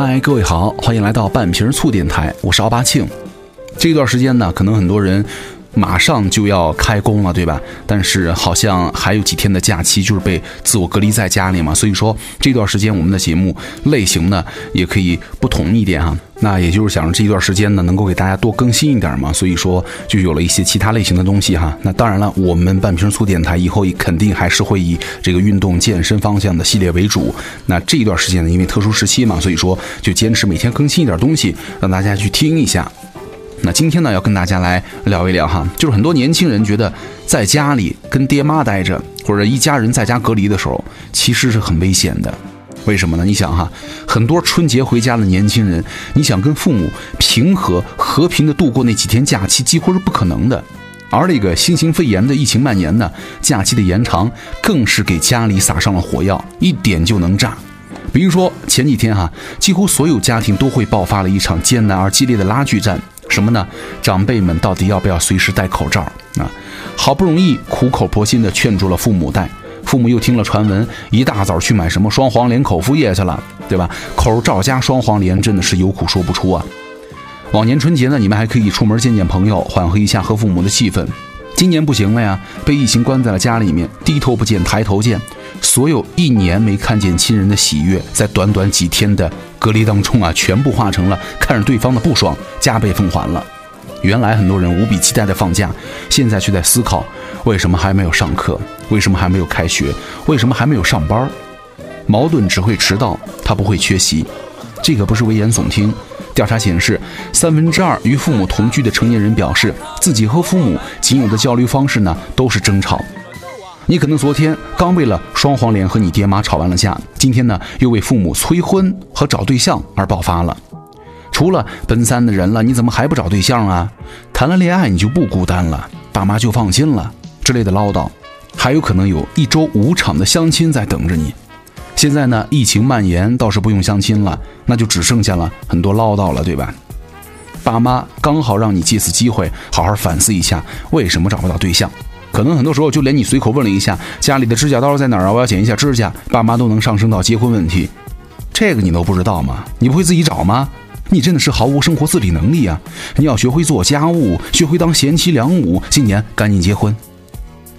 嗨，各位好，欢迎来到半瓶醋电台，我是奥巴庆。这段时间呢，可能很多人马上就要开工了，对吧？但是好像还有几天的假期，就是被自我隔离在家里嘛。所以说这段时间我们的节目类型呢，也可以不同一点哈。那也就是想着这一段时间呢，能够给大家多更新一点嘛。所以说就有了一些其他类型的东西哈。那当然了，我们半瓶醋电台以后也肯定还是会以这个运动健身方向的系列为主。那这一段时间呢，因为特殊时期嘛，所以说就坚持每天更新一点东西，让大家去听一下。那今天呢，要跟大家来聊一聊哈，就是很多年轻人觉得在家里跟爹妈待着，或者一家人在家隔离的时候，其实是很危险的。为什么呢？你想哈，很多春节回家的年轻人，你想跟父母平和和平的度过那几天假期，几乎是不可能的。而那个新型肺炎的疫情蔓延呢，假期的延长更是给家里撒上了火药，一点就能炸。比如说前几天哈，几乎所有家庭都会爆发了一场艰难而激烈的拉锯战。什么呢？长辈们到底要不要随时戴口罩啊？好不容易苦口婆心的劝住了父母戴，父母又听了传闻，一大早去买什么双黄连口服液去了，对吧？口罩加双黄连真的是有苦说不出啊。往年春节呢，你们还可以出门见见朋友，缓和一下和父母的气氛。今年不行了呀，被疫情关在了家里面，低头不见抬头见，所有一年没看见亲人的喜悦，在短短几天的隔离当中啊，全部化成了看着对方的不爽，加倍奉还了。原来很多人无比期待的放假，现在却在思考，为什么还没有上课？为什么还没有开学？为什么还没有上班？矛盾只会迟到，他不会缺席。这个不是危言耸听。调查显示，三分之二与父母同居的成年人表示，自己和父母仅有的交流方式呢，都是争吵。你可能昨天刚为了双黄连和你爹妈吵完了架，今天呢又为父母催婚和找对象而爆发了。除了奔三的人了，你怎么还不找对象啊？谈了恋爱你就不孤单了，爸妈就放心了之类的唠叨，还有可能有一周五场的相亲在等着你。现在呢，疫情蔓延，倒是不用相亲了，那就只剩下了很多唠叨了，对吧？爸妈刚好让你借此机会好好反思一下，为什么找不到对象？可能很多时候就连你随口问了一下家里的指甲刀在哪儿啊，我要剪一下指甲，爸妈都能上升到结婚问题。这个你都不知道吗？你不会自己找吗？你真的是毫无生活自理能力啊！你要学会做家务，学会当贤妻良母，今年赶紧结婚，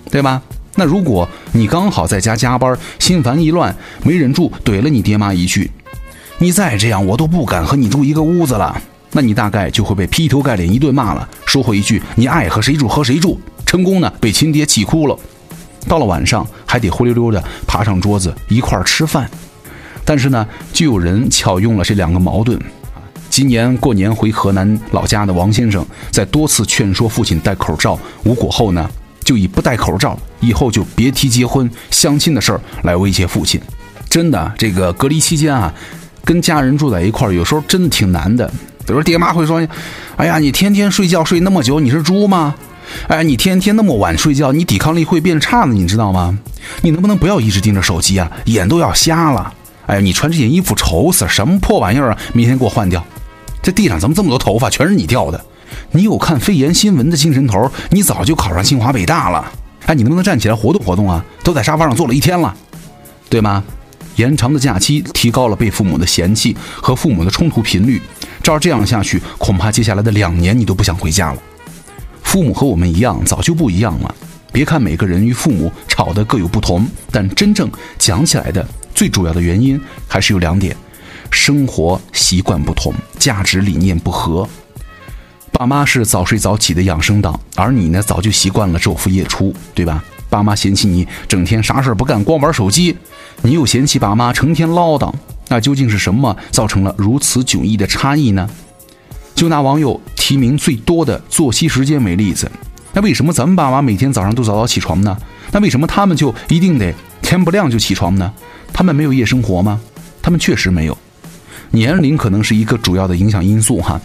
对吧？那如果你刚好在家加班，心烦意乱，没忍住怼了你爹妈一句：“你再这样，我都不敢和你住一个屋子了。”那你大概就会被劈头盖脸一顿骂了，说回一句：“你爱和谁住和谁住。”成功呢，被亲爹气哭了。到了晚上，还得灰溜溜的爬上桌子一块儿吃饭。但是呢，就有人巧用了这两个矛盾。今年过年回河南老家的王先生，在多次劝说父亲戴口罩无果后呢，就以不戴口罩以后就别提结婚相亲的事儿来威胁父亲。真的，这个隔离期间啊，跟家人住在一块儿，有时候真的挺难的。比如爹妈会说：“哎呀，你天天睡觉睡那么久，你是猪吗？哎，你天天那么晚睡觉，你抵抗力会变差的，你知道吗？你能不能不要一直盯着手机啊？眼都要瞎了。哎，你穿这件衣服丑死了，什么破玩意儿啊？明天给我换掉。这地上怎么这么多头发，全是你掉的？你有看肺炎新闻的精神头，你早就考上清华北大了。哎，你能不能站起来活动活动啊？都在沙发上坐了一天了，对吗？延长的假期提高了被父母的嫌弃和父母的冲突频率。照这样下去，恐怕接下来的两年你都不想回家了。父母和我们一样，早就不一样了。别看每个人与父母吵得各有不同，但真正讲起来的最主要的原因还是有两点：生活习惯不同，价值理念不合。爸妈是早睡早起的养生党，而你呢，早就习惯了昼伏夜出，对吧？爸妈嫌弃你整天啥事儿不干，光玩手机，你又嫌弃爸妈成天唠叨。那究竟是什么造成了如此迥异的差异呢？就拿网友提名最多的作息时间为例子，那为什么咱们爸妈每天早上都早早起床呢？那为什么他们就一定得天不亮就起床呢？他们没有夜生活吗？他们确实没有。年龄可能是一个主要的影响因素哈。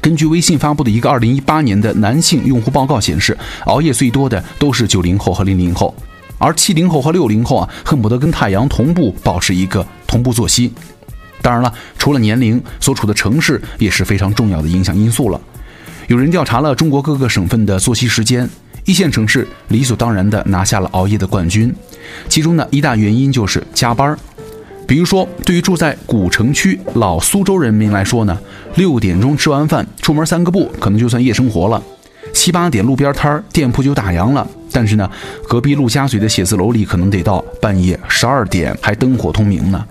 根据微信发布的一个2018年的男性用户报告显示，熬夜最多的都是90后和00后，而70后和60后啊，恨不得跟太阳同步保持一个同步作息。当然了，除了年龄，所处的城市也是非常重要的影响因素了。有人调查了中国各个省份的作息时间，一线城市理所当然地拿下了熬夜的冠军。其中呢，一大原因就是加班儿。比如说，对于住在古城区老苏州人民来说呢，六点钟吃完饭出门三个步，可能就算夜生活了。七八点路边摊儿店铺就打烊了，但是呢，隔壁陆家嘴的写字楼里可能得到半夜十二点还灯火通明呢。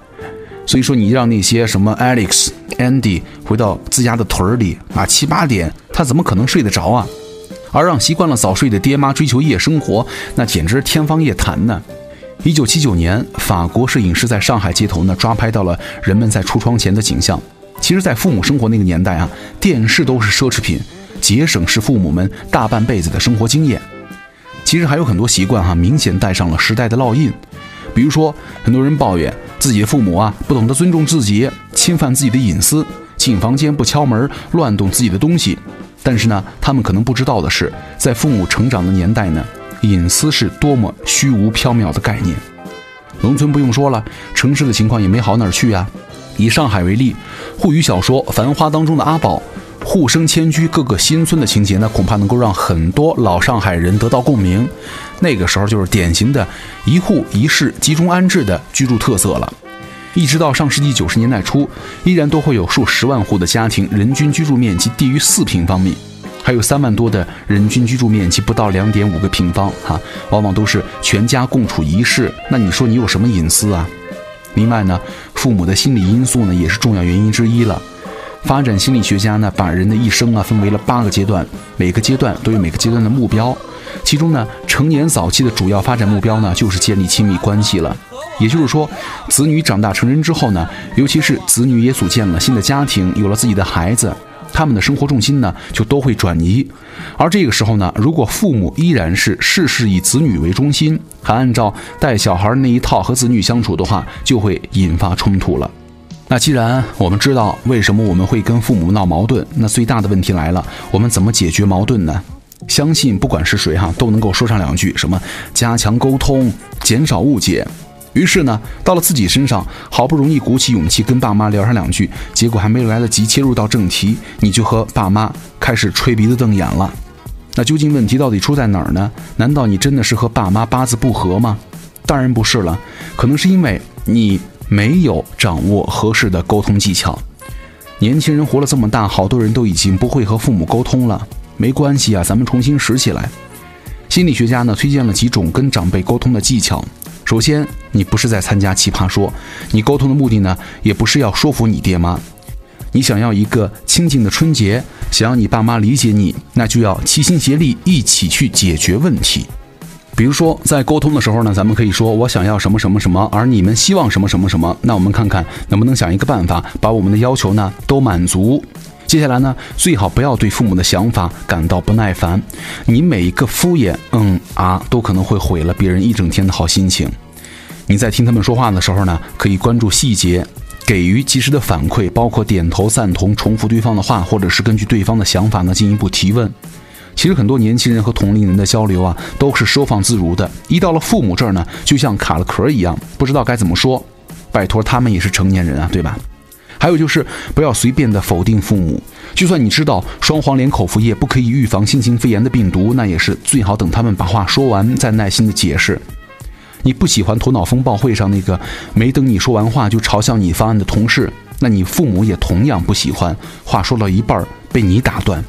所以说，你让那些什么 Alex、Andy 回到自家的屯儿里啊，七八点他怎么可能睡得着啊？而让习惯了早睡的爹妈追求夜生活，那简直天方夜谭呢。一九七九年，法国摄影师在上海街头呢抓拍到了人们在橱窗前的景象。其实，在父母生活那个年代啊，电视都是奢侈品，节省是父母们大半辈子的生活经验。其实还有很多习惯哈，明显带上了时代的烙印。比如说，很多人抱怨自己的父母啊不懂得尊重自己，侵犯自己的隐私，进房间不敲门，乱动自己的东西。但是呢，他们可能不知道的是，在父母成长的年代呢。隐私是多么虚无缥缈的概念，农村不用说了，城市的情况也没好哪儿去啊。以上海为例，沪语小说《繁花》当中的阿宝沪生迁居各个新村的情节呢，恐怕能够让很多老上海人得到共鸣。那个时候就是典型的一户一室集中安置的居住特色了。一直到上世纪九十年代初，依然都会有数十万户的家庭，人均居住面积低于四平方米。还有三万多的人均居住面积不到两点五个平方，哈，往往都是全家共处一室。那你说你有什么隐私啊？另外呢，父母的心理因素呢也是重要原因之一了。发展心理学家呢把人的一生啊分为了八个阶段，每个阶段都有每个阶段的目标。其中呢，成年早期的主要发展目标呢就是建立亲密关系了。也就是说，子女长大成人之后呢，尤其是子女也组建了新的家庭，有了自己的孩子。他们的生活重心呢，就都会转移，而这个时候呢，如果父母依然是事事以子女为中心，还按照带小孩那一套和子女相处的话，就会引发冲突了。那既然我们知道为什么我们会跟父母闹矛盾，那最大的问题来了，我们怎么解决矛盾呢？相信不管是谁哈，都能够说上两句，什么加强沟通，减少误解。于是呢，到了自己身上，好不容易鼓起勇气跟爸妈聊上两句，结果还没来得及切入到正题，你就和爸妈开始吹鼻子瞪眼了。那究竟问题到底出在哪儿呢？难道你真的是和爸妈八字不合吗？当然不是了，可能是因为你没有掌握合适的沟通技巧。年轻人活了这么大，好多人都已经不会和父母沟通了。没关系啊，咱们重新拾起来。心理学家呢推荐了几种跟长辈沟通的技巧。首先，你不是在参加奇葩说，你沟通的目的呢，也不是要说服你爹妈，你想要一个清静的春节，想要你爸妈理解你，那就要齐心协力一起去解决问题。比如说，在沟通的时候呢，咱们可以说我想要什么什么什么，而你们希望什么什么什么，那我们看看能不能想一个办法，把我们的要求呢都满足。接下来呢，最好不要对父母的想法感到不耐烦。你每一个敷衍，嗯啊，都可能会毁了别人一整天的好心情。你在听他们说话的时候呢，可以关注细节，给予及时的反馈，包括点头赞同、重复对方的话，或者是根据对方的想法呢进一步提问。其实很多年轻人和同龄人的交流啊，都是收放自如的。一到了父母这儿呢，就像卡了壳一样，不知道该怎么说。拜托，他们也是成年人啊，对吧？还有就是不要随便的否定父母，就算你知道双黄连口服液不可以预防新型肺炎的病毒，那也是最好等他们把话说完再耐心的解释。你不喜欢头脑风暴会上那个没等你说完话就嘲笑你方案的同事，那你父母也同样不喜欢话说到一半被你打断。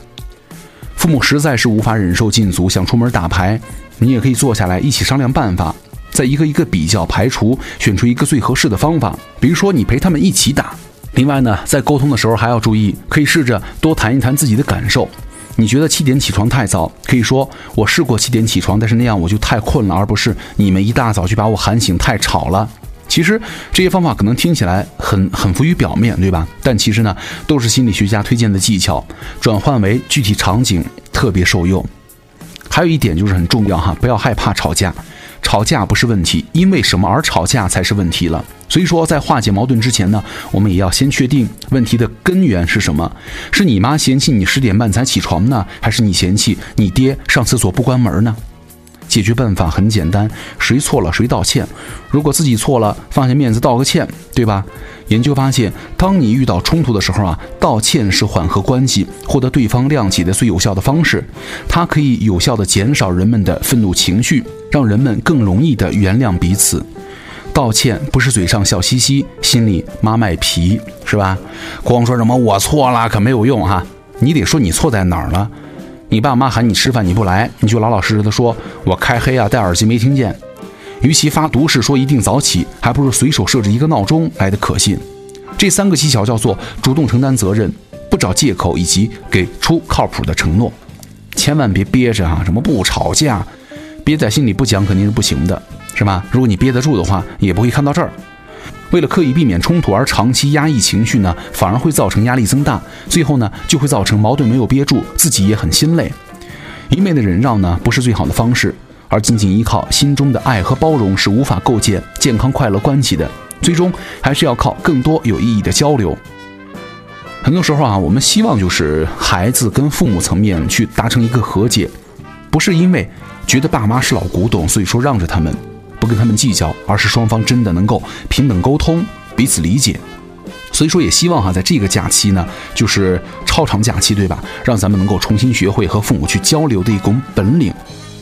父母实在是无法忍受禁足，想出门打牌，你也可以坐下来一起商量办法，再一个一个比较排除，选出一个最合适的方法。比如说你陪他们一起打。另外呢，在沟通的时候还要注意，可以试着多谈一谈自己的感受。你觉得七点起床太早，可以说我试过七点起床，但是那样我就太困了，而不是你们一大早就把我喊醒太吵了。其实这些方法可能听起来很很浮于表面对吧？但其实呢，都是心理学家推荐的技巧，转换为具体场景特别受用。还有一点就是很重要哈，不要害怕吵架。吵架不是问题，因为什么而吵架才是问题了。所以说，在化解矛盾之前呢，我们也要先确定问题的根源是什么。是你妈嫌弃你十点半才起床呢，还是你嫌弃你爹上厕所不关门呢？解决办法很简单，谁错了谁道歉。如果自己错了，放下面子道个歉，对吧？研究发现，当你遇到冲突的时候啊，道歉是缓和关系、获得对方谅解的最有效的方式。它可以有效的减少人们的愤怒情绪，让人们更容易的原谅彼此。道歉不是嘴上笑嘻嘻，心里妈卖皮，是吧？光说什么我错了可没有用哈，你得说你错在哪儿了。你爸妈喊你吃饭你不来，你就老老实实的说，我开黑啊，戴耳机没听见。与其发毒誓说一定早起，还不如随手设置一个闹钟来的可信。这三个技巧叫做主动承担责任，不找借口，以及给出靠谱的承诺。千万别憋着啊，什么不吵架，憋在心里不讲肯定是不行的，是吧？如果你憋得住的话，也不会看到这儿。为了刻意避免冲突而长期压抑情绪呢，反而会造成压力增大，最后呢就会造成矛盾没有憋住，自己也很心累。一味的忍让呢不是最好的方式，而仅仅依靠心中的爱和包容是无法构建健康快乐关系的。最终还是要靠更多有意义的交流。很多时候啊，我们希望就是孩子跟父母层面去达成一个和解，不是因为觉得爸妈是老古董，所以说让着他们。不跟他们计较，而是双方真的能够平等沟通，彼此理解。所以说，也希望哈，在这个假期呢，就是超长假期，对吧？让咱们能够重新学会和父母去交流的一种本领。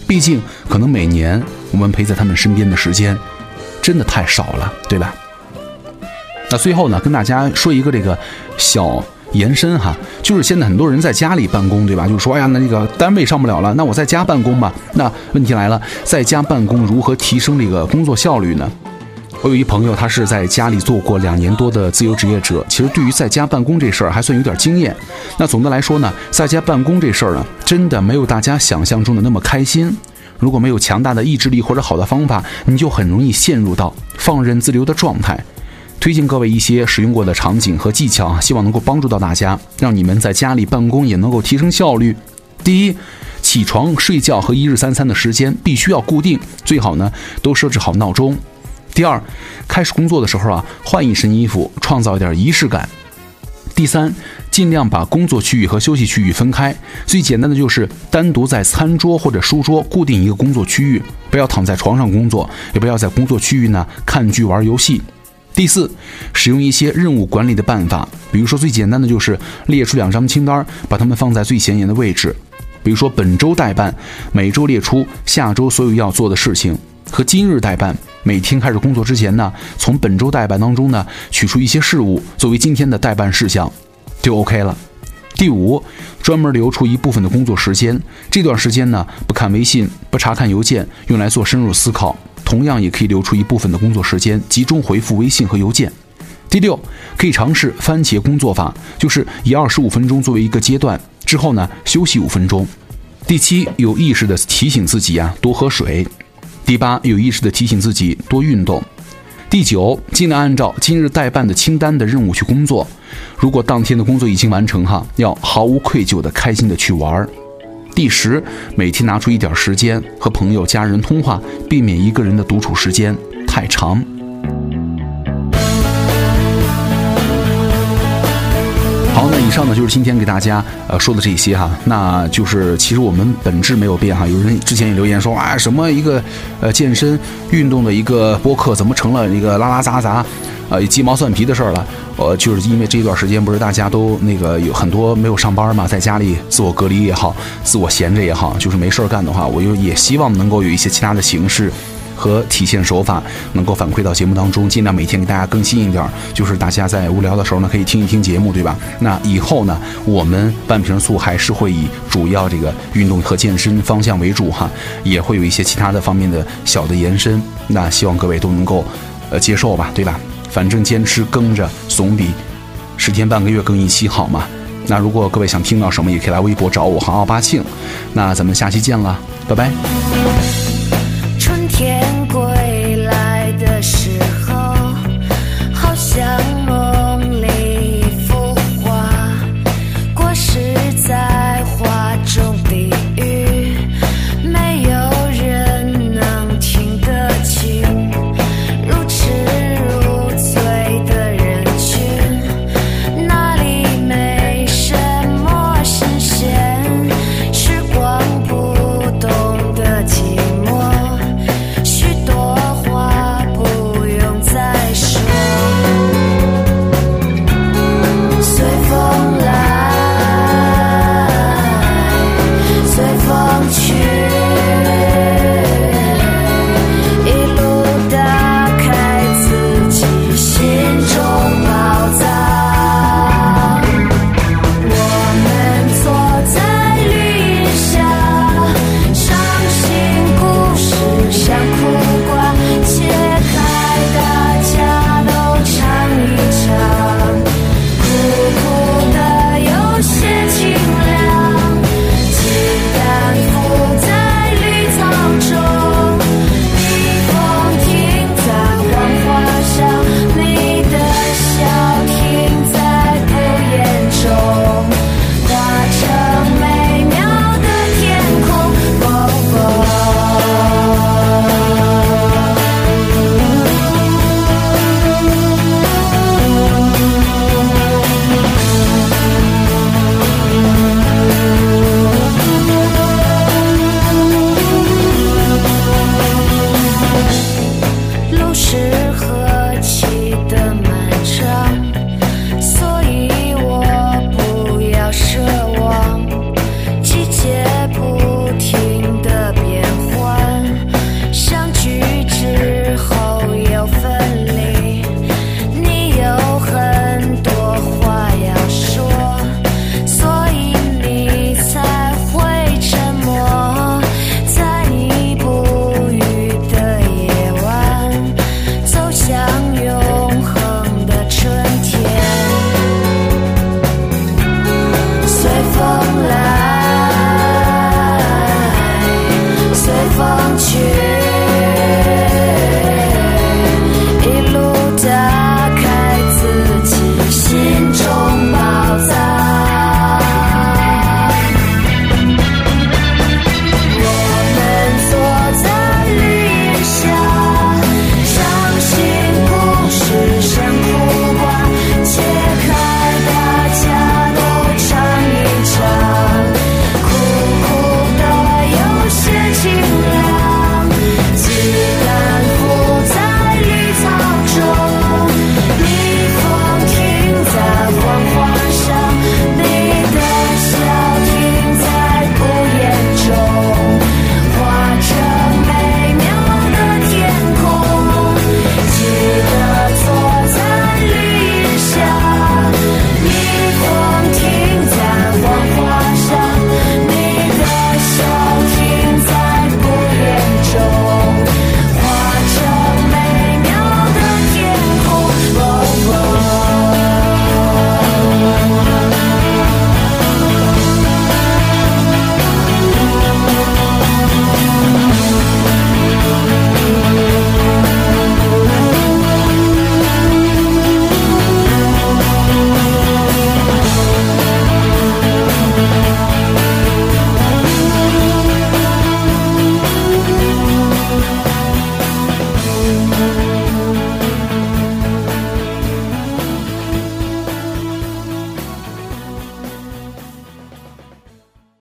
毕竟，可能每年我们陪在他们身边的时间真的太少了，对吧？那最后呢，跟大家说一个这个小。延伸哈，就是现在很多人在家里办公，对吧？就是说，哎呀，那那个单位上不了了，那我在家办公吧。那问题来了，在家办公如何提升这个工作效率呢？我有一朋友，他是在家里做过两年多的自由职业者，其实对于在家办公这事儿还算有点经验。那总的来说呢，在家办公这事儿呢，真的没有大家想象中的那么开心。如果没有强大的意志力或者好的方法，你就很容易陷入到放任自流的状态。推荐各位一些使用过的场景和技巧，希望能够帮助到大家，让你们在家里办公也能够提升效率。第一，起床、睡觉和一日三餐的时间必须要固定，最好呢都设置好闹钟。第二，开始工作的时候啊，换一身衣服，创造一点仪式感。第三，尽量把工作区域和休息区域分开，最简单的就是单独在餐桌或者书桌固定一个工作区域，不要躺在床上工作，也不要在工作区域呢看剧玩游戏。第四，使用一些任务管理的办法，比如说最简单的就是列出两张清单，把它们放在最显眼的位置。比如说本周代办，每周列出下周所有要做的事情；和今日代办，每天开始工作之前呢，从本周代办当中呢取出一些事物作为今天的代办事项，就 OK 了。第五，专门留出一部分的工作时间，这段时间呢不看微信，不查看邮件，用来做深入思考。同样也可以留出一部分的工作时间，集中回复微信和邮件。第六，可以尝试番茄工作法，就是以二十五分钟作为一个阶段，之后呢休息五分钟。第七，有意识的提醒自己啊多喝水。第八，有意识的提醒自己多运动。第九，尽量按照今日待办的清单的任务去工作。如果当天的工作已经完成哈，要毫无愧疚的开心的去玩儿。第十，每天拿出一点时间和朋友、家人通话，避免一个人的独处时间太长。上呢就是今天给大家呃说的这些哈，那就是其实我们本质没有变哈。有人之前也留言说啊，什么一个呃健身运动的一个播客，怎么成了一个拉拉杂杂？呃，鸡毛蒜皮的事儿了，呃，就是因为这一段时间不是大家都那个有很多没有上班嘛，在家里自我隔离也好，自我闲着也好，就是没事儿干的话，我就也希望能够有一些其他的形式和体现手法，能够反馈到节目当中，尽量每天给大家更新一点儿，就是大家在无聊的时候呢，可以听一听节目，对吧？那以后呢，我们半瓶醋还是会以主要这个运动和健身方向为主哈，也会有一些其他的方面的小的延伸，那希望各位都能够呃接受吧，对吧？反正坚持更着总比十天半个月更一期好嘛。那如果各位想听到什么，也可以来微博找我，航奥八庆。那咱们下期见了，拜拜。